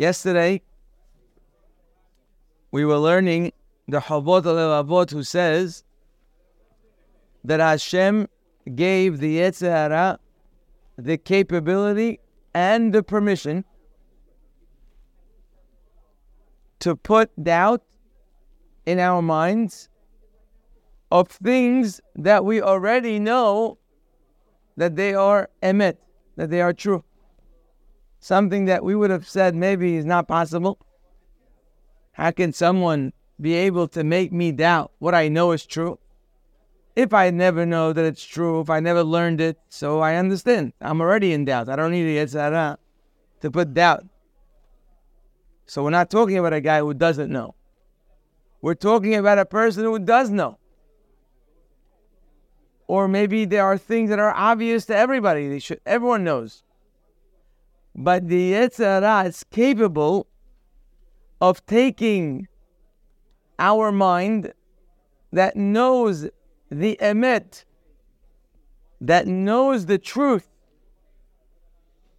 Yesterday, we were learning the Chovot Levavot who says that Hashem gave the Yetzer Hara the capability and the permission to put doubt in our minds of things that we already know that they are emet, that they are true. Something that we would have said maybe is not possible. How can someone be able to make me doubt what I know is true? If I never know that it's true, if I never learned it, so I understand. I'm already in doubt. I don't need to get to put doubt. So we're not talking about a guy who doesn't know. We're talking about a person who does know. Or maybe there are things that are obvious to everybody. They should, everyone knows. But the Yetzer Hara is capable of taking our mind that knows the emet, that knows the truth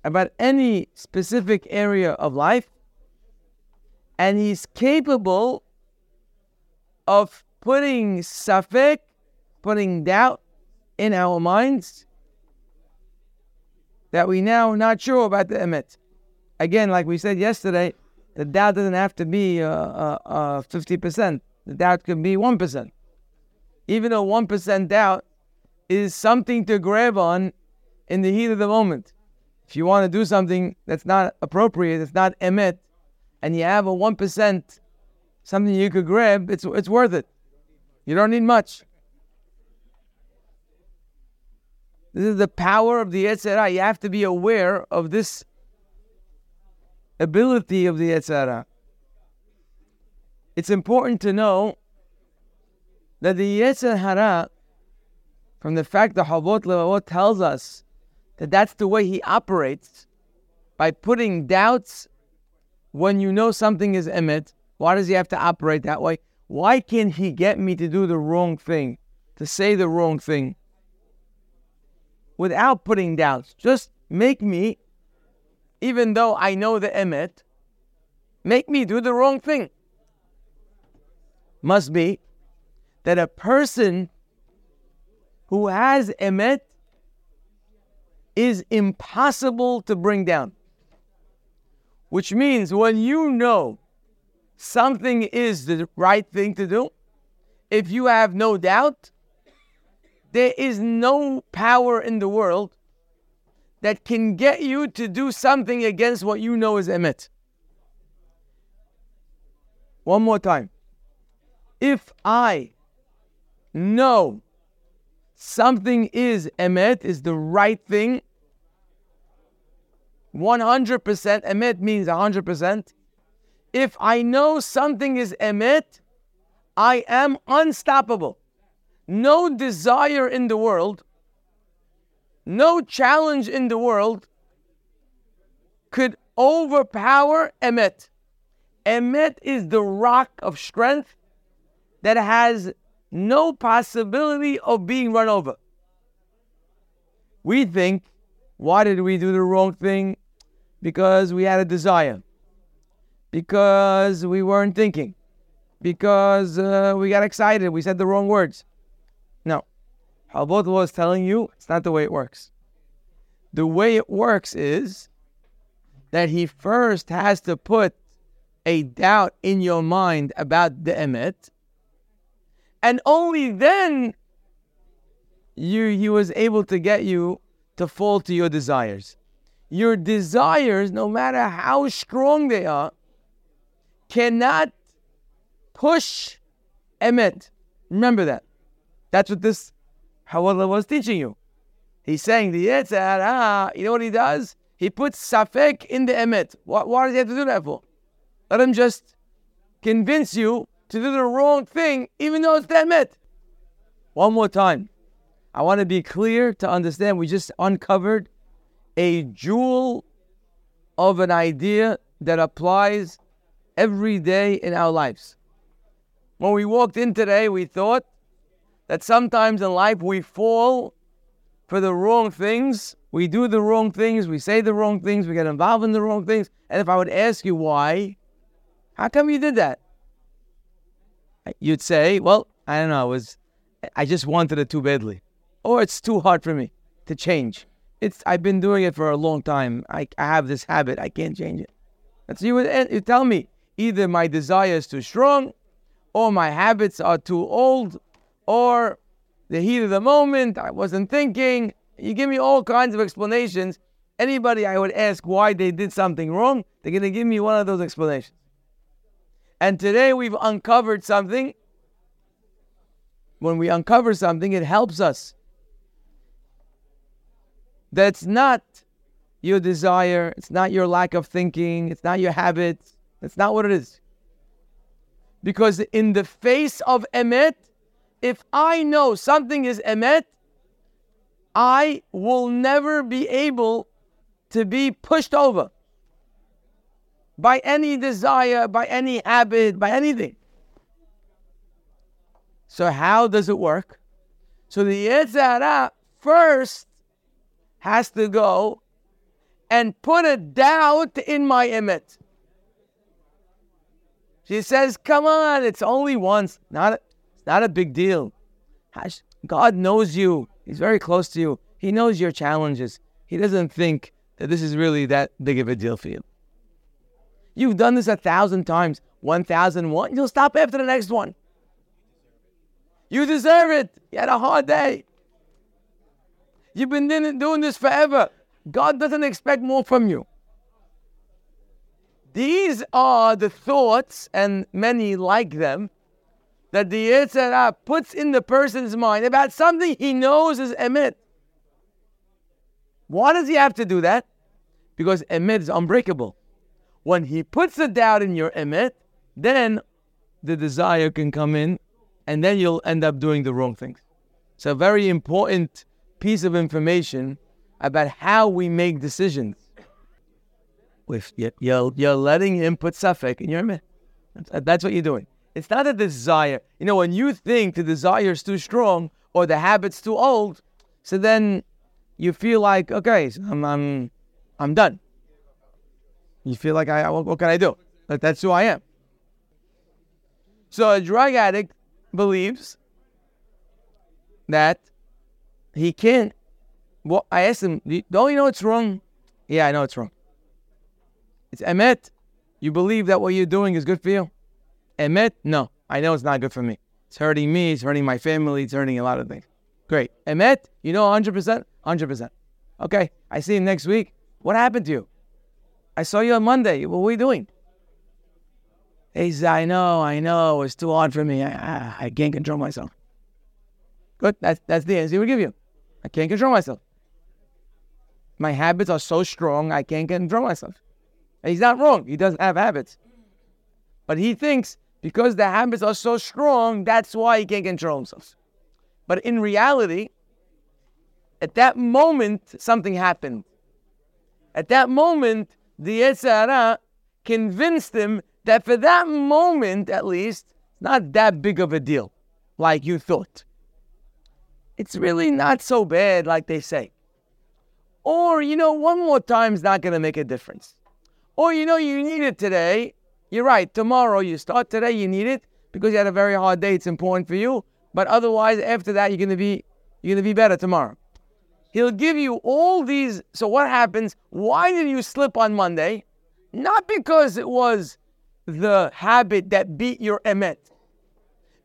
about any specific area of life, and he's capable of putting safek, putting doubt in our minds that we now not sure about the emet. Again, like we said yesterday, the doubt doesn't have to be uh, uh, uh, 50%. The doubt can be 1%. Even though 1% doubt is something to grab on in the heat of the moment. If you want to do something that's not appropriate, it's not emet, and you have a 1%, something you could grab, it's, it's worth it. You don't need much. This is the power of the Yetzer Hara. You have to be aware of this ability of the Yetzer Hara. It's important to know that the Yetzer Hara, from the fact that Chovot Levavot tells us that that's the way he operates, by putting doubts when you know something is emet, why does he have to operate that way? Why can't he get me to do the wrong thing, to say the wrong thing? Without putting doubts, just make me even though I know the emet, make me do the wrong thing. Must be that a person who has emet is impossible to bring down. Which means when you know something is the right thing to do, if you have no doubt, there is no power in the world that can get you to do something against what you know is emet. One more time. If I know something is emet, is the right thing, 100% emet means 100%. If I know something is emet, I am unstoppable. No desire in the world no challenge in the world could overpower Emet. Emet is the rock of strength that has no possibility of being run over. We think, why did we do the wrong thing? Because we had a desire, because we weren't thinking, because uh, we got excited, we said the wrong words. Chovot was telling you it's not the way it works. The way it works is that he first has to put a doubt in your mind about the emet, and only then you he was able to get you to fall to your desires. Your desires, no matter how strong they are, cannot push emet. Remember that. That's what this Hawala was teaching you. He's saying the Yetzer Hara, you know what he does? He puts Safek in the Emet. What, why does he have to do that for? Let him just convince you to do the wrong thing, even though it's the Emet. One more time. I want to be clear to understand we just uncovered a jewel of an idea that applies every day in our lives. When we walked in today, we thought that sometimes in life we fall for the wrong things. We do the wrong things. We say the wrong things. We get involved in the wrong things. And if I would ask you why, how come you did that? You'd say, well, I don't know. I was, I just wanted it too badly. Or it's too hard for me to change. It's, I've been doing it for a long time. I, I have this habit. I can't change it. And so you would you tell me either my desire is too strong, or my habits are too old, or the heat of the moment, I wasn't thinking. You give me all kinds of explanations. Anybody I would ask why they did something wrong, they're going to give me one of those explanations. And today we've uncovered something. When we uncover something, it helps us. That's not your desire, it's not your lack of thinking, it's not your habits, it's not what it is. Because in the face of emet, if I know something is emet, I will never be able to be pushed over by any desire, by any habit, by anything. So how does it work? So the Yetzer Hara first has to go and put a doubt in my emet. She says, "Come on, it's only once. Not it's not a big deal. God knows you. He's very close to you. He knows your challenges. He doesn't think that this is really that big of a deal for you. You've done this a thousand times, 1001. You'll stop after the next one. You deserve it. You had a hard day. You've been doing this forever. God doesn't expect more from you. These are the thoughts, and many like them, that the Yetzer Hara puts in the person's mind about something he knows is emet. Why does he have to do that? Because emet is unbreakable. When he puts a doubt in your emet, then the desire can come in, and then you'll end up doing the wrong things. It's a very important piece of information about how we make decisions. With you're, you're letting him put safek in your emet. That's what you're doing. It's not a desire. You know, when you think the desire is too strong or the habit's too old, so then you feel like, okay, I'm, I'm, I'm done. You feel like, I, what, what can I do? But that's who I am. So a drug addict believes that he can't. Well, I asked him, don't you know it's wrong? Yeah, I know it's wrong. It's emet. You believe that what you're doing is good for you? Emet, no, I know it's not good for me. It's hurting me, it's hurting my family, it's hurting a lot of things. Great. Emet, you know 100%? 100%. Okay, I see you next week. What happened to you? I saw you on Monday. What were you doing? He said, I know, I know, it's too hard for me. I, I, can't control myself. Good, that's, that's the answer we give you. I can't control myself. My habits are so strong, I can't control myself. And he's not wrong. He doesn't have habits. But he thinks because the habits are so strong, that's why he can't control himself. But in reality, at that moment, something happened. At that moment, the Yetzer convinced him that for that moment, at least, it's not that big of a deal like you thought. It's really not so bad like they say. Or, you know, one more time is not going to make a difference. Or, you know, you need it today, you're right. Tomorrow you start. Today you need it because you had a very hard day. It's important for you. But otherwise, after that, you're gonna be you're gonna be better tomorrow. He'll give you all these. So what happens? Why did you slip on Monday? Not because it was the habit that beat your emet,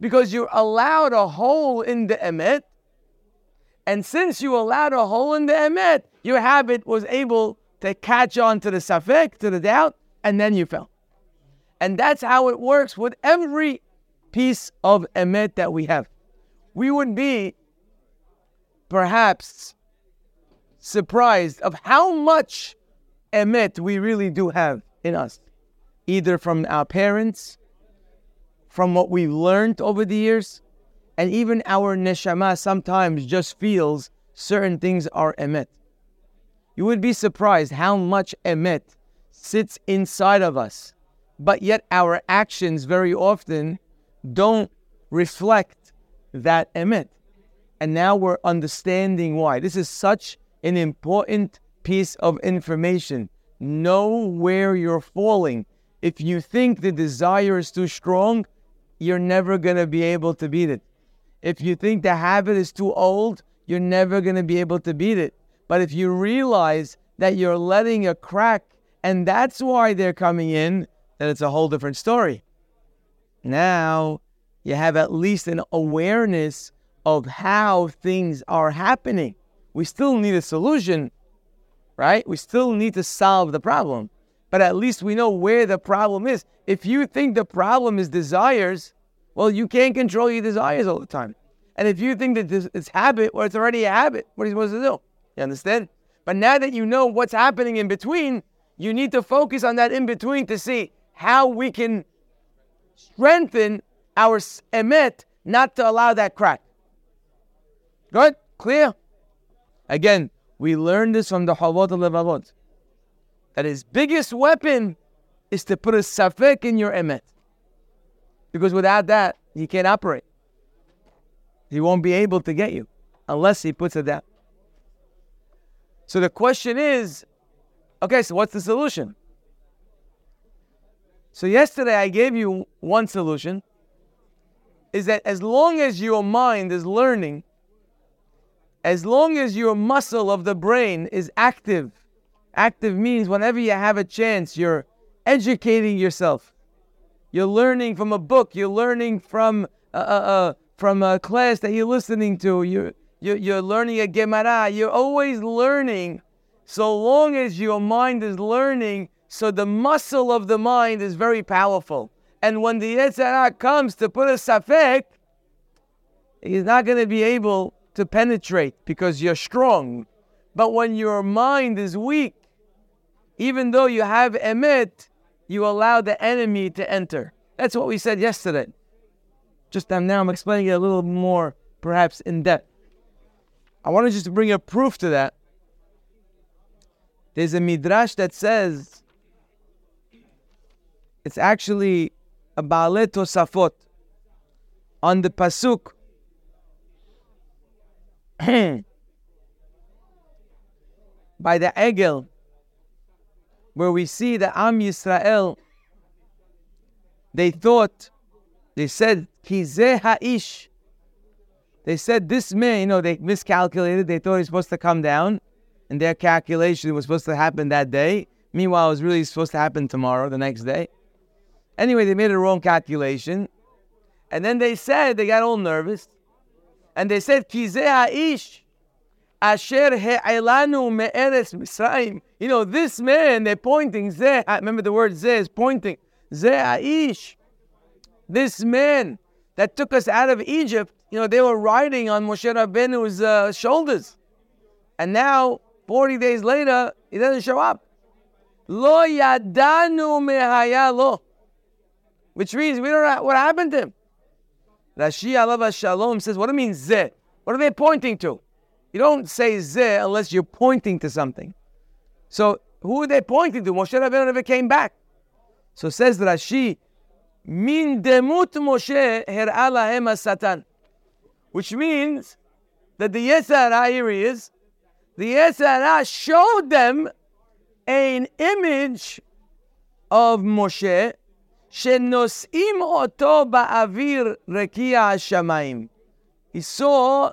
because you allowed a hole in the emet, and since you allowed a hole in the emet, your habit was able to catch on to the safek, to the doubt, and then you fell. And that's how it works with every piece of emet that we have. We would be perhaps surprised of how much emet we really do have in us, either from our parents, from what we've learned over the years, and even our neshama sometimes just feels certain things are emet. You would be surprised how much emet sits inside of us but yet our actions very often don't reflect that emet. And now we're understanding why. This is such an important piece of information. Know where you're falling. If you think the desire is too strong, you're never going to be able to beat it. If you think the habit is too old, you're never going to be able to beat it. But if you realize that you're letting a crack and that's why they're coming in, then it's a whole different story. Now you have at least an awareness of how things are happening. We still need a solution, right? We still need to solve the problem, but at least we know where the problem is. If you think the problem is desires, well, you can't control your desires all the time. And if you think that this, it's habit, well, it's already a habit. What are you supposed to do? You understand? But now that you know what's happening in between, you need to focus on that in between to see how we can strengthen our emet not to allow that crack. Good? Clear? Again, we learned this from the Chovot HaLevavot. That his biggest weapon is to put a safek in your emet. Because without that, he can't operate. He won't be able to get you unless he puts it down. So the question is okay, so what's the solution? So yesterday I gave you one solution is that as long as your mind is learning, as long as your muscle of the brain is active, active means whenever you have a chance, you're educating yourself. You're learning from a book. You're learning from uh, uh, uh, from a class that you're listening to. You're, you're, you're learning a Gemara. You're always learning. So long as your mind is learning, so the muscle of the mind is very powerful. And when the Yetzer Hara comes to put a safek, he's not going to be able to penetrate because you're strong. But when your mind is weak, even though you have emet, you allow the enemy to enter. That's what we said yesterday. Just now I'm explaining it a little more, perhaps in depth. I want to just bring a proof to that. There's a midrash that says it's actually a Baalei Tosafot on the pasuk. by the Egel, where we see the Am Yisrael, they thought, they said, Kizeh Ha'ish. They said this man, you know, they miscalculated. They thought he was supposed to come down, and their calculation was supposed to happen that day. Meanwhile, it was really supposed to happen tomorrow, the next day. Anyway, they made a wrong calculation. And then they said, they got all nervous. And they said, Kizeh Ha'ish. Asher he'elanu me'eres Mitzrayim. You know, this man, they're pointing, Zeh, remember the word Zeh is pointing. Zeh Aish. This man that took us out of Egypt, you know, they were riding on Moshe Rabbeinu's uh, shoulders. And now, 40 days later, he doesn't show up. Lo yadanu mehaya lo. Which means we don't know what happened to him. Rashi Alav Shalom says, what do you mean zeh? What are they pointing to? You don't say zeh unless you're pointing to something. So who are they pointing to? Moshe Rabbeinu never came back. So says Rashi, Min demut Moshe her'a lahem satan, which means that the Yetzer Hara here is, the Yetzer Hara showed them an image of Moshe שנושאים אותו באוויר רקיע השמיים. He saw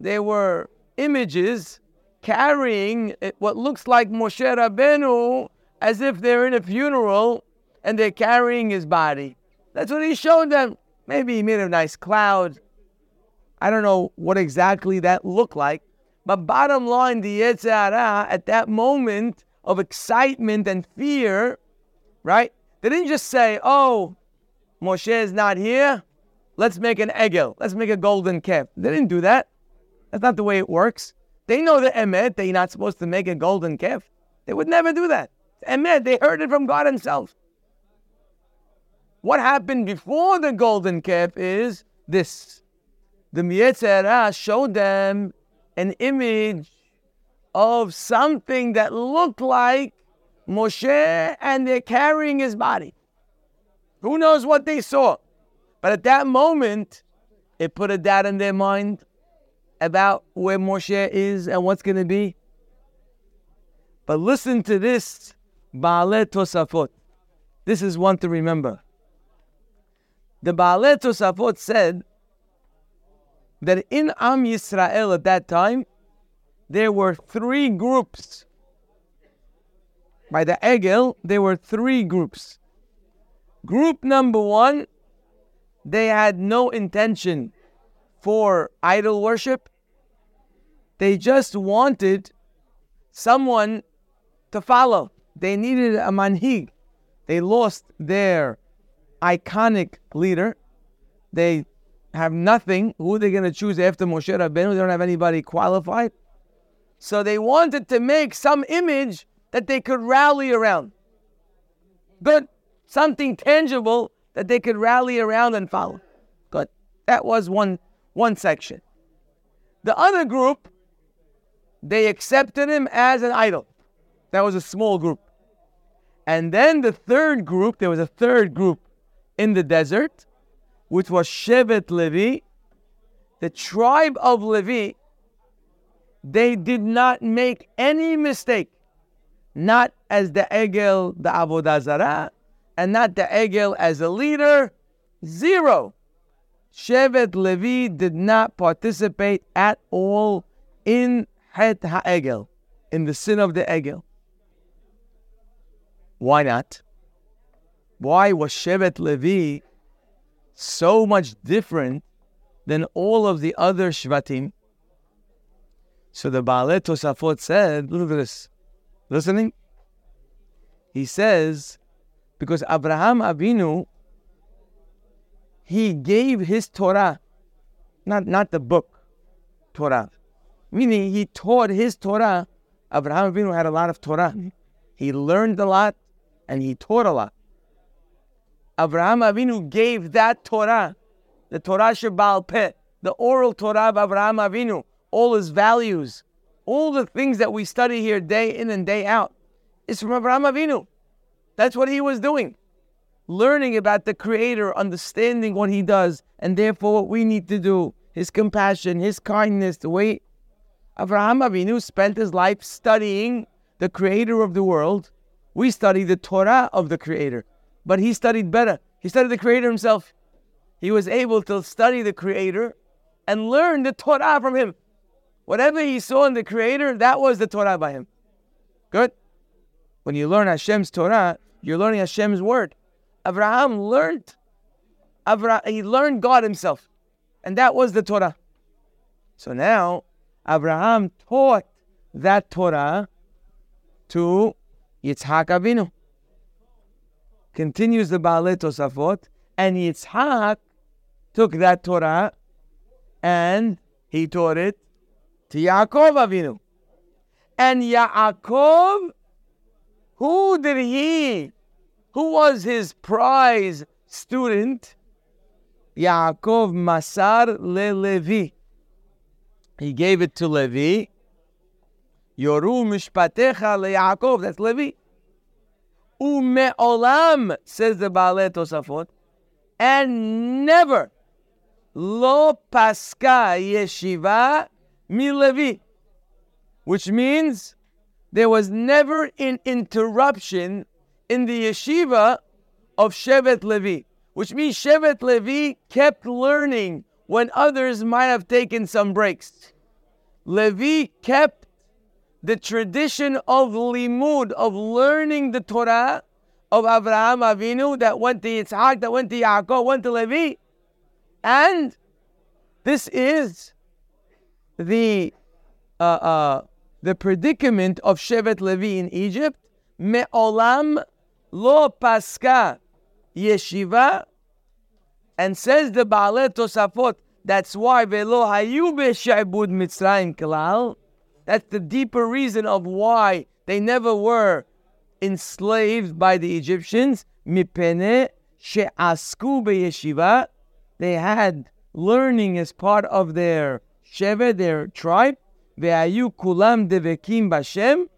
there were images carrying what looks like Moshe Rabbeinu as if they're in a funeral and they're carrying his body. That's what he showed them. Maybe he made a nice cloud. I don't know what exactly that looked like. But bottom line, the Yetzer Hara, at that moment of excitement and fear, right, they didn't just say, oh, Moshe is not here. Let's make an egel. Let's make a golden calf. They didn't do that. That's not the way it works. They know the emet that you're not supposed to make a golden calf. They would never do that. Emet, they heard it from God Himself. What happened before the golden calf is this. The Yetzer Hara showed them an image of something that looked like Moshe and they're carrying his body. Who knows what they saw? But at that moment, it put a doubt in their mind about where Moshe is and what's going to be. But listen to this, Baalei Tosafot. This is one to remember. The Baalei Tosafot said that in Am Yisrael at that time, there were three groups. By the Egel, there were three groups. Group number one, they had no intention for idol worship. They just wanted someone to follow. They needed a manhig. They lost their iconic leader. They have nothing. Who are they going to choose after Moshe Rabbeinu? They don't have anybody qualified. So they wanted to make some image that they could rally around. Good. Something tangible that they could rally around and follow. Good. That was one, one section. The other group, they accepted him as an idol. That was a small group. And then the third group, there was a third group in the desert, which was Shevet Levi. The tribe of Levi they did not make any mistake, not as the Egel, the Avodah Zarah, and not the Egel as a leader. Zero. Shevet Levi did not participate at all in Het HaEgel, in the sin of the Egel. Why not? Why was Shevet Levi so much different than all of the other Shvatim? So the Baalei Tosafot said, look at this. Listening? He says, because Abraham Avinu, he gave his Torah, not, not the book, Torah. Meaning he taught his Torah. Abraham Avinu had a lot of Torah. Mm-hmm. He learned a lot and he taught a lot. Abraham Avinu gave that Torah, the Torah Shebal Peh, the oral Torah of Abraham Avinu, all his values, all the things that we study here day in and day out, is from Abraham Avinu. That's what he was doing. Learning about the Creator, understanding what he does, and therefore what we need to do, his compassion, his kindness, the way Abraham Avinu spent his life studying the Creator of the world. We study the Torah of the Creator, but he studied better. He studied the Creator himself. He was able to study the Creator and learn the Torah from him. Whatever he saw in the Creator, that was the Torah by him. Good. When you learn Hashem's Torah, you're learning Hashem's word. Abraham learned. Abraham, he learned God Himself, and that was the Torah. So now Abraham taught that Torah to Yitzhak Avinu. Continues the Baalei Tosafot, and Yitzhak took that Torah and he taught it to Yaakov Avinu. And Yaakov, who did he, who was his prize student? Yaakov Masar le Levi. He gave it to Levi. Yoru mishpatecha le Yaakov. That's Levi. Ume'olam, says the Baalei Tosafot, and never lo paska yeshiva Milevi, which means there was never an interruption in the yeshiva of Shevet Levi, which means Shevet Levi kept learning when others might have taken some breaks. Levi kept the tradition of limud, of learning the Torah of Abraham Avinu that went to Yitzhak, that went to Yaakov, went to Levi. And this is the uh, uh, the predicament of Shevet Levi in Egypt, me'olam lo paska yeshiva, and says the Baalei Tosafot, that's why velo hayu be'shabud Mitzrayim kalal. That's the deeper reason of why they never were enslaved by the Egyptians. Mipene she'asku be'yeshiva. They had learning as part of their Shevet, their tribe, ve'ayu kulam devekim b'Hashem.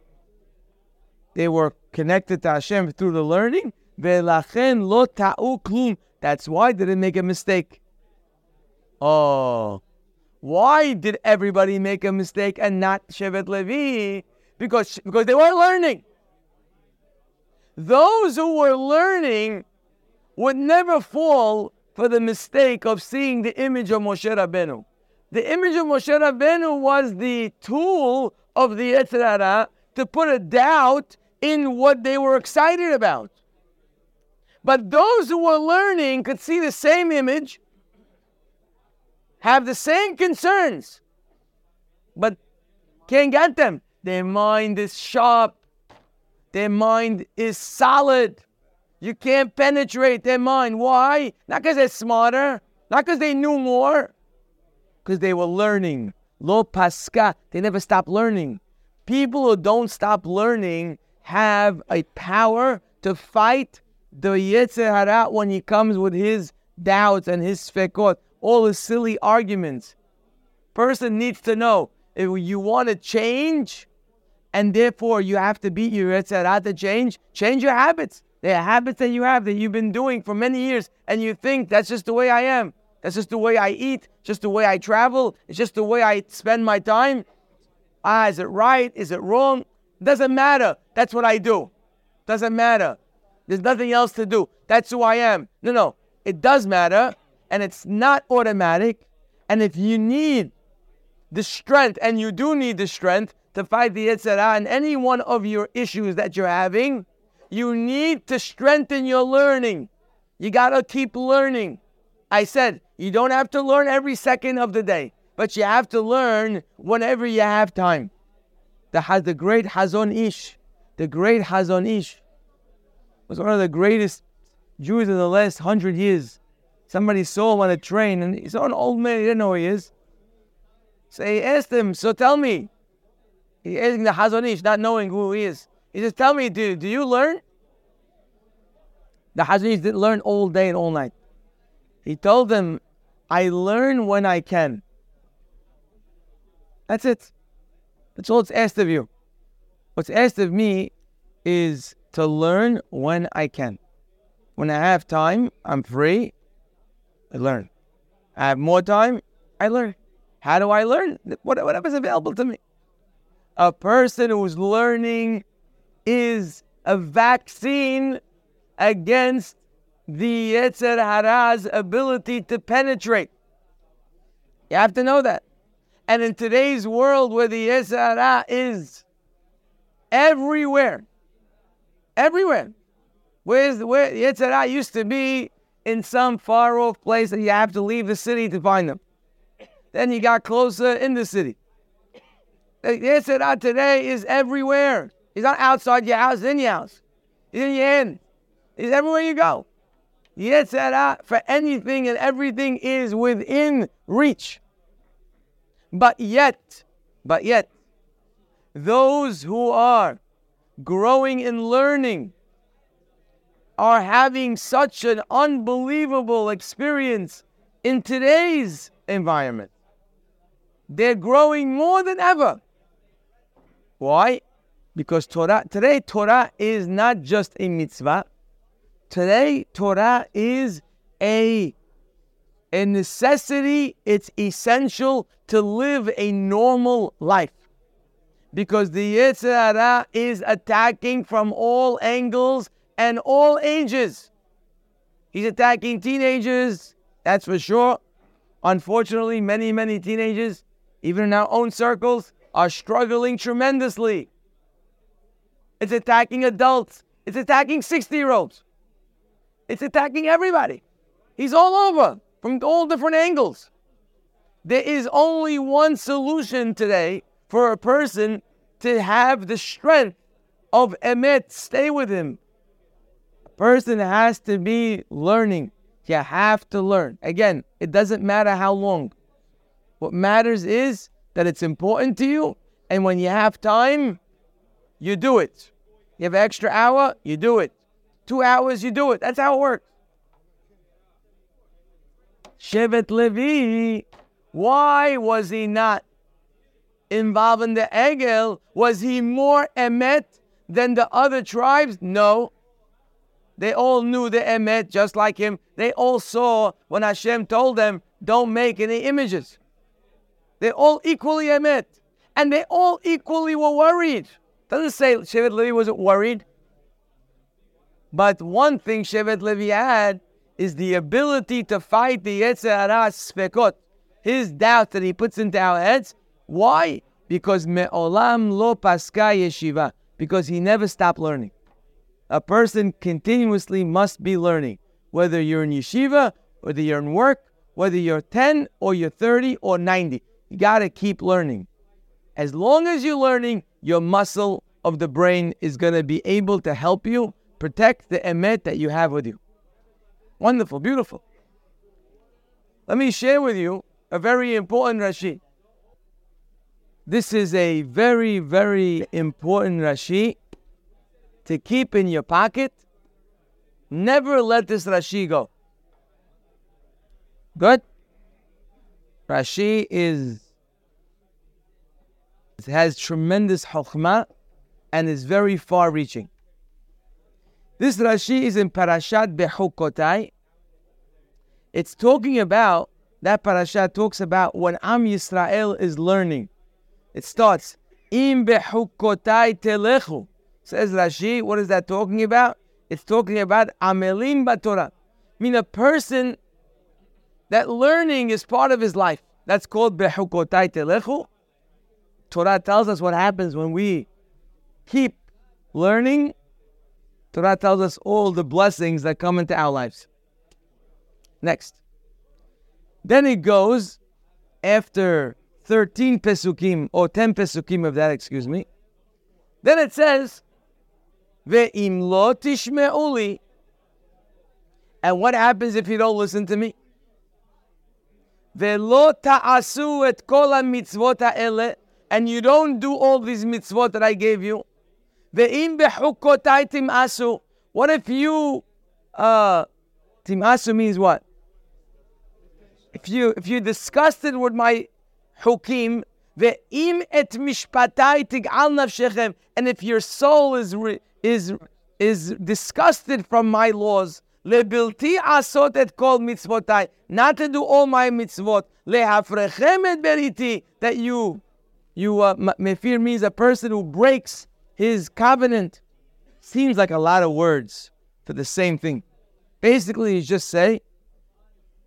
They were connected to Hashem through the learning. Ve'lachen lo ta'u klum. That's why they didn't make a mistake. Oh, Why did everybody make a mistake and not Shevet Levi? Because, because they weren't learning. Those who were learning would never fall for the mistake of seeing the image of Moshe Rabbeinu. The image of Moshe Rabbeinu was the tool of the Yetzer Hara to put a doubt in what they were excited about. But those who were learning could see the same image, have the same concerns, but can't get them. Their mind is sharp, their mind is solid. You can't penetrate their mind. Why? Not because they're smarter, not because they knew more, because they were learning. Lo paska, they never stop learning. People who don't stop learning have a power to fight the Yetzer Hara when he comes with his doubts and his sfekot, all his silly arguments. Person needs to know if you want to change, and therefore you have to beat your Yetzer to change, change your habits. Are habits that you have that you've been doing for many years, and you think that's just the way I am. That's just the way I eat, just the way I travel, it's just the way I spend my time. Ah, is it right? Is it wrong? Doesn't matter. That's what I do. Doesn't matter. There's nothing else to do. That's who I am. No, no. It does matter, and it's not automatic. And if you need the strength, and you do need the strength to fight the Yetzer Hara and any one of your issues that you're having, you need to strengthen your learning. You got to keep learning. I said, you don't have to learn every second of the day, but you have to learn whenever you have time. The, the great Hazon Ish, the great Hazon Ish, was one of the greatest Jews of the last hundred years. Somebody saw him on a train and he saw an old man, he didn't know who he is. So he asked him, So tell me, he asking the Hazon Ish, not knowing who he is. He says, Tell me, do, do you learn? The Hazon Ish didn't learn all day and all night. He told them, I learn when I can. That's it. That's all it's asked of you. What's asked of me is to learn when I can. When I have time, I'm free, I learn. I have more time, I learn. How do I learn? Whatever's available to me. A person who's learning is a vaccine against the Yetzer Hara's ability to penetrate. You have to know that. And in today's world where the Yetzer Hara is everywhere, everywhere, where's the, where Yetzer Hara used to be in some far off place that you have to leave the city to find them. Then you got closer in the city. The Yetzer Hara today is everywhere. He's not outside your house, in your house. He's in your hand. He's everywhere you go. Yetzer for anything and everything is within reach. But yet, but yet, those who are growing and learning are having such an unbelievable experience in today's environment. They're growing more than ever. Why? Because Torah today Torah is not just a mitzvah. Today Torah is a a necessity, it's essential to live a normal life. Because the Yetzer Hara is attacking from all angles and all ages. He's attacking teenagers, that's for sure. Unfortunately, many, many teenagers, even in our own circles, are struggling tremendously. It's attacking adults, it's attacking 60 year olds, it's attacking everybody. He's all over from all different angles. There is only one solution today for a person to have the strength of Emet stay with him. A person has to be learning. You have to learn. Again, it doesn't matter how long. What matters is that it's important to you, and when you have time, you do it. You have an extra hour, you do it. Two hours, you do it. That's how it works. Shevet Levi, why was he not involved in the Egel? Was he more Emet than the other tribes? No. They all knew the Emet just like him. They all saw when Hashem told them, don't make any images. They all equally emet. And they all equally were worried. Doesn't say Shevet Levi wasn't worried. But one thing Shevet Levi had is the ability to fight the Yetzer Hara Sfekot, his doubt that he puts into our heads. Why? Because me'olam lo paska yeshiva, because he never stopped learning. A person continuously must be learning, whether you're in yeshiva, whether you're in work, whether you're 10 or you're 30 or 90. You got to keep learning. As long as you're learning, your muscle of the brain is going to be able to help you protect the emet that you have with you. Wonderful, beautiful. Let me share with you a very important Rashi. This is a very, very important Rashi to keep in your pocket. Never let this Rashi go. Good? Rashi is has tremendous chokhmah and is very far reaching. This Rashi is in Parashat Bechukotai. It's talking about, that Parashat talks about when Am Yisrael is learning. It starts, Im Bechukotai Telechu. Says Rashi, what is that talking about? It's talking about Amelim Batorah. I mean, a person that learning is part of his life. That's called Bechukotai Telechu. Torah tells us what happens when we keep learning Torah tells us all the blessings that come into our lives. Next. Then it goes after 13 pesukim, or 10 pesukim of that, excuse me. Then it says, Ve'im lo tishme'uli. And what happens if you don't listen to me? Ve'lo ta'asu et kol mitzvot ha'ele. And you don't do all these mitzvot that I gave you. Ve'im bechukotai timasu. What if you, uh, timasu means what? If you if you're disgusted with my hukim, ve'im et mishpatai tigal nafshechem, and if your soul is is is disgusted from my laws, lebilti asot et kol mitzvotai, not to do all my mitzvot, lehafrechem et beriti, that you you uh, mefir means a person who breaks his covenant seems like a lot of words for the same thing. Basically, he's just say,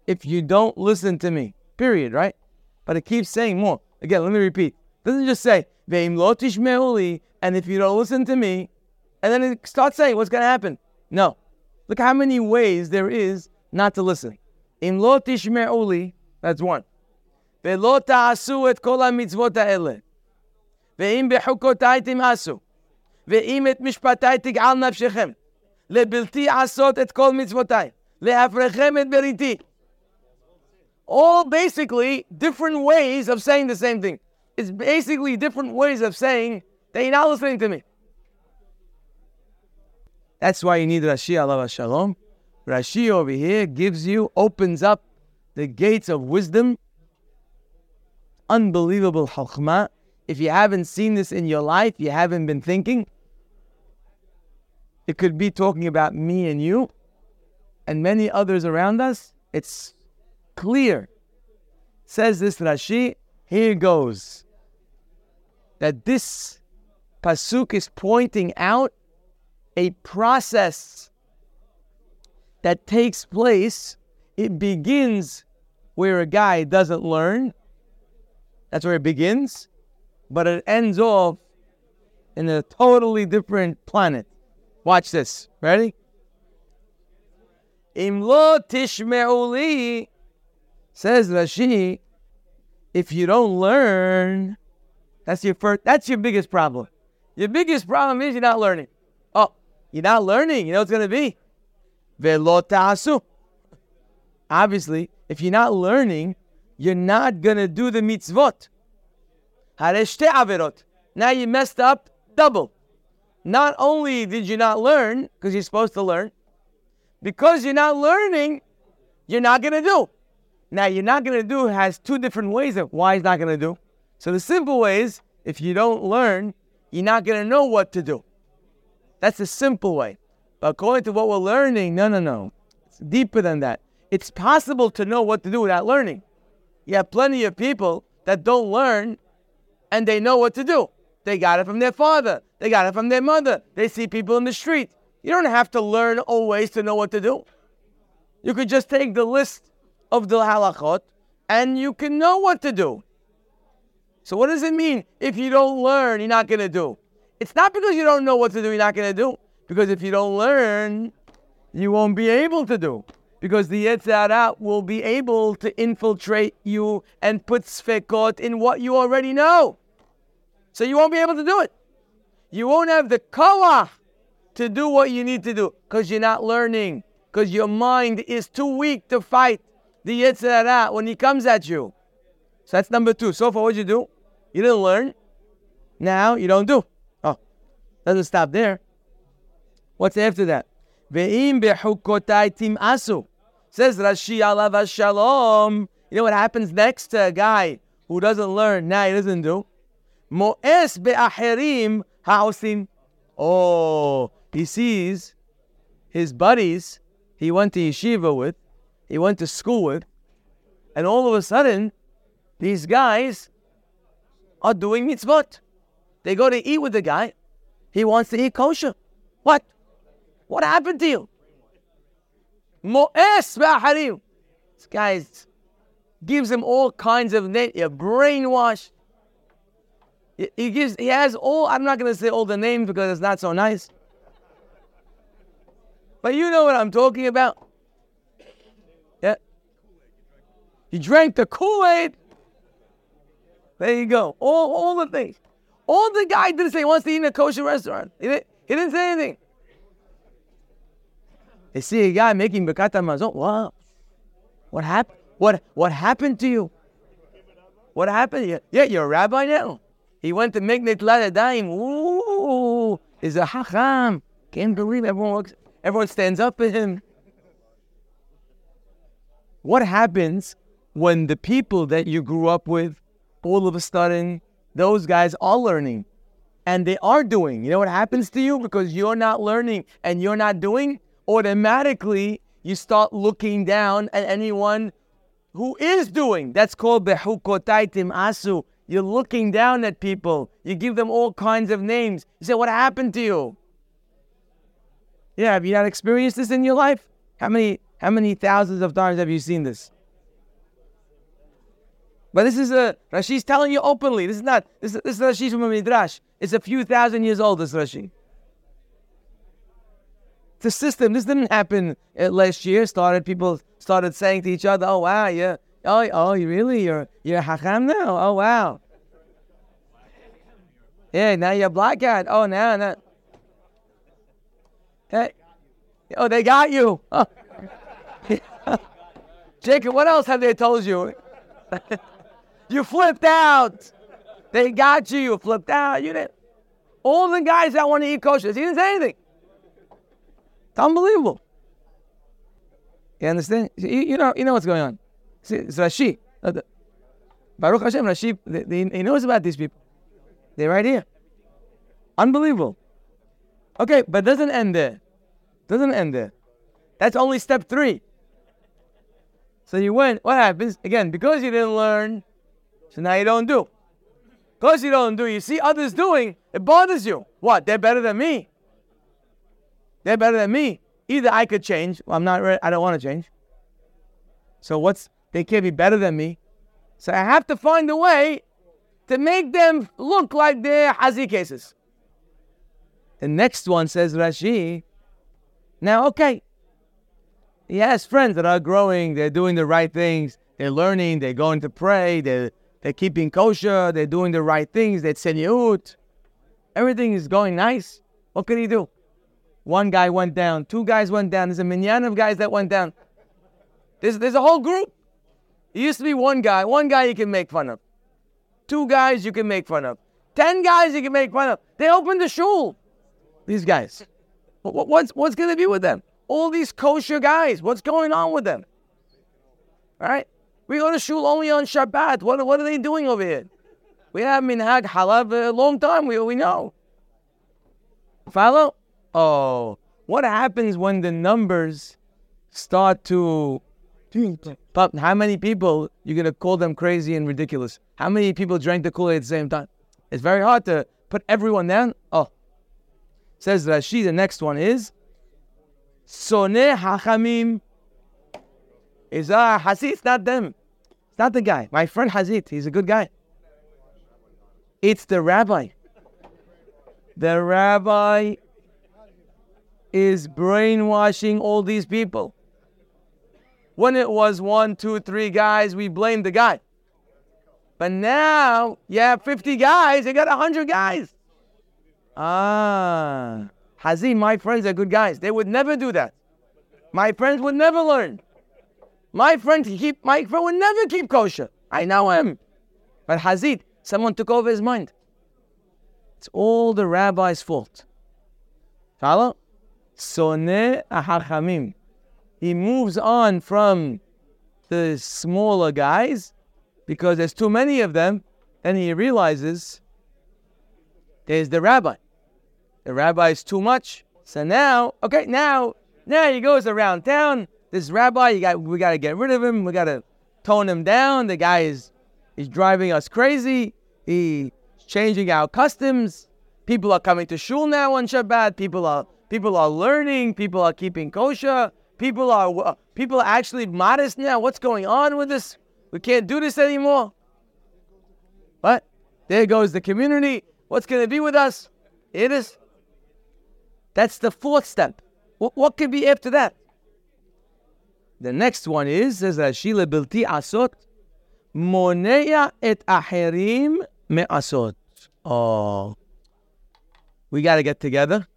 if you don't listen to me, period, right? But it keeps saying more. Again, let me repeat. It doesn't just say, and if you don't listen to me, and then it starts saying what's going to happen. No. Look how many ways there is not to listen. Im lo tishme'uli, that's one. Ve'lo ta'asu et kol ha-mitzvot ha'ele. Ve'im bechukotai tim'asu. ואם את משפטיי תגעל נפשכם, לבלתי עשות את כל מצוותיי, להפרכם את בריתי. All basically different ways of saying the same thing. It's basically different ways of saying that you're not listening to me. That's why you need Rashi Allah Shalom. Rashi over here gives you, opens up the gates of wisdom. Unbelievable chachma. If you haven't seen this in your life, you haven't been thinking. It could be talking about me and you and many others around us. It's clear. Says this Rashi, here goes. That this Pasuk is pointing out a process that takes place. It begins where a guy doesn't learn. That's where it begins. But it ends off in a totally different planet. Watch this. Ready? Imlo tishme'uli, says Rashi, if you don't learn, that's your first, that's your biggest problem. Your biggest problem is you're not learning. Oh, you're not learning. You know it's going to be? Velo ta'asu. Obviously, if you're not learning, you're not going to do the mitzvot. Now you messed up double not only did you not learn, because you're supposed to learn, because you're not learning, you're not going to do. Now, you're not going to do has two different ways of why he's not going to do. So the simple way is if you don't learn, you're not going to know what to do. That's the simple way. But according to what we're learning, no, no, no. It's deeper than that. It's possible to know what to do without learning. You have plenty of people that don't learn and they know what to do. They got it from their father, they got it from their mother. They see people in the street. You don't have to learn always to know what to do. You could just take the list of the halachot and you can know what to do. So, what does it mean if you don't learn, you're not going to do? It's not because you don't know what to do, you're not going to do. Because if you don't learn, you won't be able to do. Because the Yetzer will be able to infiltrate you and put sfekot in what you already know. So you won't be able to do it. You won't have the koach to do what you need to do because you're not learning. Because your mind is too weak to fight the Yetzer Hara when he comes at you. So that's number two. So far, what you do? You didn't learn. Now you don't do. Oh, doesn't stop there. What's after that? Ve'im behukotai tim asu. Says Rashi alav shalom. You know what happens next to a guy who doesn't learn? Now he doesn't do. Mo'es be'aherim ha'osim. Oh, he sees his buddies he went to yeshiva with, he went to school with, and all of a sudden, these guys are doing mitzvot. They go to eat with the guy. He wants to eat kosher. What? What happened to you? Mo'es. This guy gives him all kinds of name, brainwash. He gives, he has all, I'm not going to say all the names because it's not so nice. But you know what I'm talking about. Yeah. He drank the Kool-Aid. There you go. All, all the things. All the guy didn't say he wants to eat in a kosher restaurant. He didn't, he didn't say anything. They see a guy making Birkat Hamazon. Wow. What happened? What what happened to you? What happened? Yeah, you're a rabbi now. He went to make Netilat Yadayim. Ooh, is a hacham. Can't believe everyone everyone stands up for him. What happens when the people that you grew up with, all of a sudden, those guys are learning and they are doing? You know what happens to you because you're not learning and you're not doing? automatically you start looking down at anyone who is doing. That's called behukotaitim asu. You're looking down at people. You give them all kinds of names. You say, What happened to you? Yeah, have you not experienced this in your life? How many how many thousands of times have you seen this? But this is a Rashi's telling you openly. This is not this, this is Rashi's from a midrash. It's a few thousand years old. This Rashi the system. This didn't happen uh, last year. Started people started saying to each other, "Oh wow, yeah, oh oh, you really you're you're hakam now? Oh wow, yeah, now you're black guy. Oh now now, hey, oh they got you. Oh. Jacob, what else have they told you? you flipped out. They got you. You flipped out. You didn't. All the guys that want to eat kosher, he didn't say anything. It's unbelievable. You understand? You, you know, you know what's going on. See, it's Rashi. Baruch Hashem, Rashi, he knows about these people. They're right here. Unbelievable. Okay, but doesn't end there. Doesn't end there. That's only step three. So you went, what happens? Again, because you didn't learn, so now you don't do. Because you don't do, you see others doing, it bothers you. What? They're better than me. They're better than me. Either I could change. Well, I'm not. Ready, I don't want to change. So what's? They can't be better than me. So I have to find a way to make them look like they're hazi cases. The next one says Rashi. Now, okay. He has friends that are growing. They're doing the right things. They're learning. They're going to pray. They're they're keeping kosher. They're doing the right things. They're tzeniut. Everything is going nice. What could he do? One guy went down, two guys went down. There's a minyan of guys that went down. There's, there's a whole group. It used to be one guy. One guy you can make fun of. Two guys you can make fun of. Ten guys you can make fun of. They opened the shul. These guys. What's, what's going to be with them? All these kosher guys. What's going on with them? All right? We go to shul only on Shabbat. What, what are they doing over here? We have minhag halav a long time. We, we know. Follow? Oh, what happens when the numbers start to But how many people you're gonna call them crazy and ridiculous? How many people drank the Kool Aid at the same time? It's very hard to put everyone down. Oh, says Rashi. The next one is Sone Hachamim. Is uh? It's not them. It's not the guy. My friend Hazit. He's a good guy. It's the rabbi. The rabbi is brainwashing all these people. When it was one, two, three guys, we blamed the guy. But now you have 50 guys, you got 100 guys. Ah, Hazim, my friends are good guys. They would never do that. My friends would never learn. My friend keep my friend would never keep kosher. I know him. But Hazid, someone took over his mind. It's all the rabbi's fault. Follow? Soneh ahachamim. He moves on from the smaller guys because there's too many of them, and he realizes there's the rabbi. The rabbi is too much. So now, okay, now, now he goes around town. This rabbi, you got, we got to get rid of him. We got to tone him down. The guy is, is driving us crazy. He's changing our customs. People are coming to shul now on Shabbat. People are people are learning. People are keeping kosher. People are uh, people are actually modest now. What's going on with this? We can't do this anymore. But there goes the community. What's going to be with us? It is. That's the fourth step. What, what could be after that? The next one is, says Shila Bilti Asot, Moneya et Aherim me Asot. Oh, we got to get together.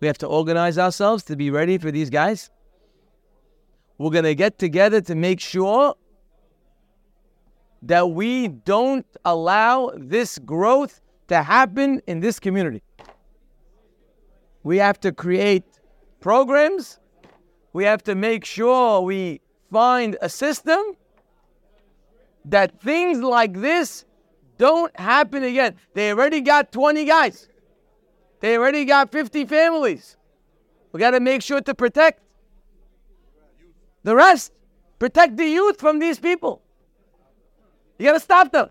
We have to organize ourselves to be ready for these guys. We're going to get together to make sure that we don't allow this growth to happen in this community. We have to create programs. We have to make sure we find a system that things like this don't happen again. They already got 20 guys. They already got 50 families. We got to make sure to protect the rest. Protect the youth from these people. You got to stop them.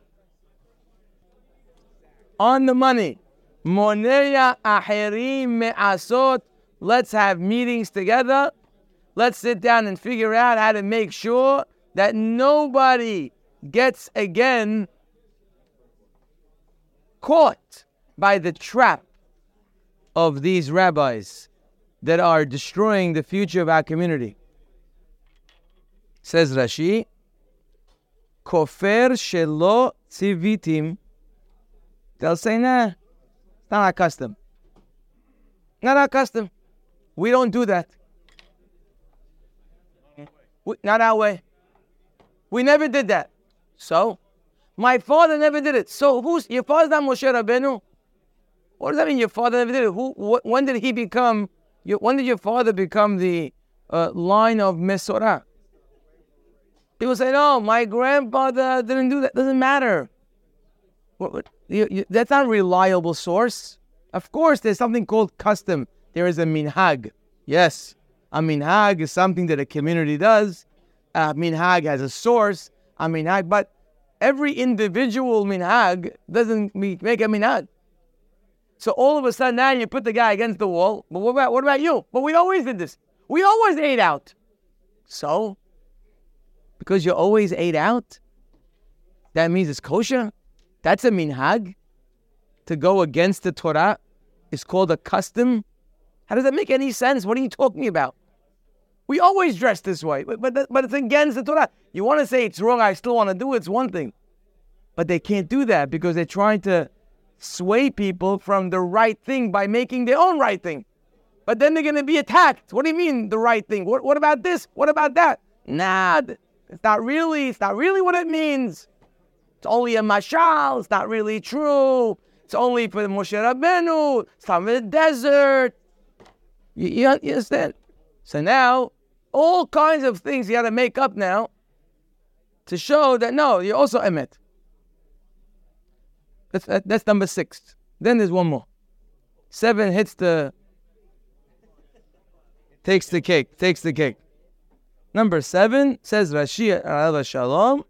On the money. Me'asot. Let's have meetings together. Let's sit down and figure out how to make sure that nobody gets again caught by the trap of these rabbis that are destroying the future of our community. Says Rashi, Kofer shelo tzivitim. They'll say, nah, it's not our custom. Not our custom. We don't do that. Not our way. We never did that. So, my father never did it. So, who's your father's not Moshe Rabbeinu? What does that mean? Your father never did it. Who? Wh- when did he become? Your, when did your father become the uh, line of Mesorah? People say, no, my grandfather didn't do that. Doesn't matter. That's not a reliable source. Of course, there's something called custom. There is a minhag. Yes, a minhag is something that a community does. A minhag has a source. A minhag, but every individual minhag doesn't make a minhag. So all of a sudden now you put the guy against the wall. But what about what about you? But we always did this. We always ate out. So because you always ate out, that means it's kosher? That's a minhag? To go against the Torah is called a custom? How does that make any sense? What are you talking about? We always dress this way, but, but, but it's against the Torah. You want to say it's wrong, I still want to do it, it's one thing. But they can't do that because they're trying to sway people from the right thing by making their own right thing. But then they're going to be attacked. What do you mean, the right thing? What, what about this? What about that? Nah, it's not really, it's not really what it means. It's only a mashal, it's not really true. It's only for the Moshe Rabbeinu, it's from the desert. You, you understand? So now, all kinds of things you got to make up now to show that no, you're also emet. That's, that's number six. Then there's one more. Seven hits the, takes the cake, takes the cake. Number seven says Rashi Alav Shalom.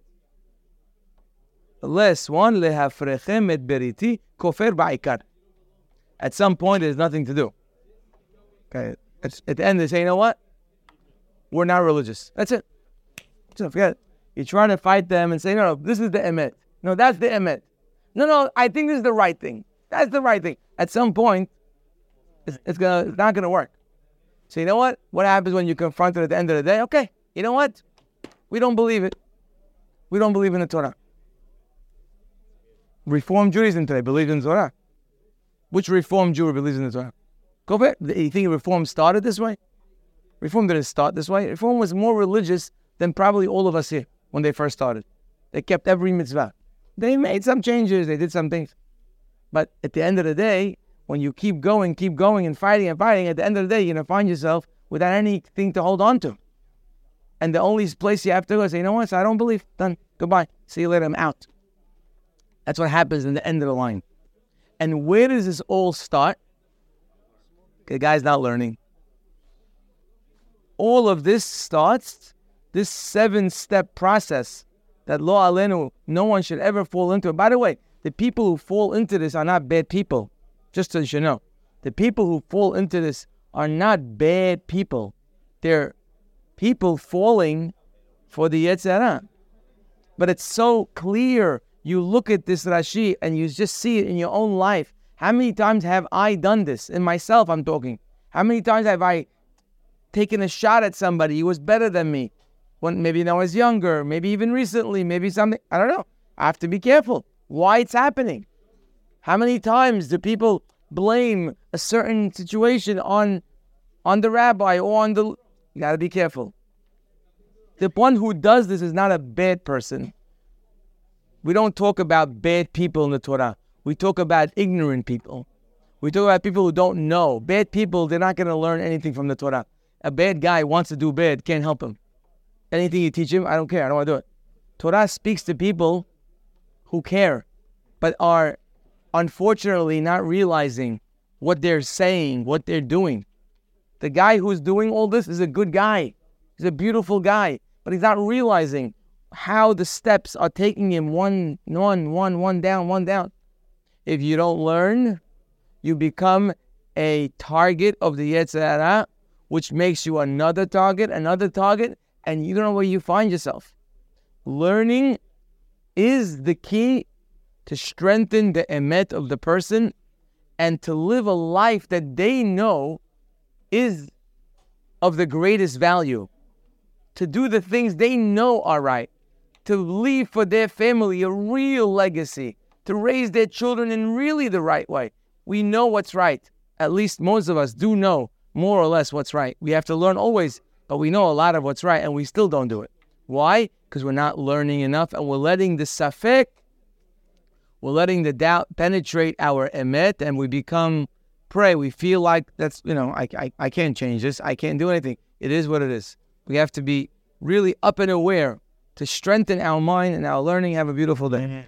One lehafrechem et beriti kofer ba'ikar. At some point, there's nothing to do. Okay, at, at the end, they say, you know what? We're not religious. That's it. Forget it. You're trying to fight them and say, no, no, this is the emet. No, that's the emet. No, no, I think this is the right thing. That's the right thing. At some point, it's, it's gonna, it's not gonna work. So you know what? What happens when you confront it at the end of the day? Okay, you know what? We don't believe it. We don't believe in the Torah. Reform Judaism today believes in Torah. Which Reform Jew believes in the Torah? Go back. You think Reform started this way? Reform didn't start this way. Reform was more religious than probably all of us here when they first started. They kept every mitzvah. They made some changes, they did some things. But at the end of the day, when you keep going, keep going and fighting and fighting, at the end of the day, you're going to find yourself without anything to hold on to. And the only place you have to go is you know what? So I don't believe. Done. Goodbye. See you later. I'm out. That's what happens in the end of the line. And where does this all start? The guy's not learning. All of this starts, this seven step process that Lo Alenu, no one should ever fall into. By the way, the people who fall into this are not bad people, just as you know. The people who fall into this are not bad people. They're people falling for the Yetzer Hara. But it's so clear. You look at this Rashi and you just see it in your own life. How many times have I done this? In myself, I'm talking. How many times have I taken a shot at somebody who was better than me? When maybe when I was younger, maybe even recently, maybe something. I don't know. I have to be careful. Why it's happening? How many times do people blame a certain situation on on the rabbi or on the you gotta be careful. The one who does this is not a bad person. We don't talk about bad people in the Torah. We talk about ignorant people. We talk about people who don't know. Bad people, they're not going to learn anything from the Torah. A bad guy wants to do bad, can't help him. Anything you teach him, I don't care. I don't want to do it. Torah speaks to people who care, but are unfortunately not realizing what they're saying, what they're doing. The guy who's doing all this is a good guy. He's a beautiful guy, but he's not realizing how the steps are taking him one, one, one, one down, one down. If you don't learn, you become a target of the Yetzer Hara, which makes you another target, another target, and you don't know where you find yourself. Learning is the key to strengthen the emet of the person and to live a life that they know is of the greatest value. To do the things they know are right. To leave for their family a real legacy to raise their children in really the right way. We know what's right. At least most of us do know more or less what's right. We have to learn always, but we know a lot of what's right and we still don't do it. Why? Because we're not learning enough and we're letting the safek, we're letting the doubt penetrate our emet and we become prey. We feel like that's, you know, I, I, I can't change this. I can't do anything. It is what it is. We have to be really up and aware to strengthen our mind and our learning. Have a beautiful day.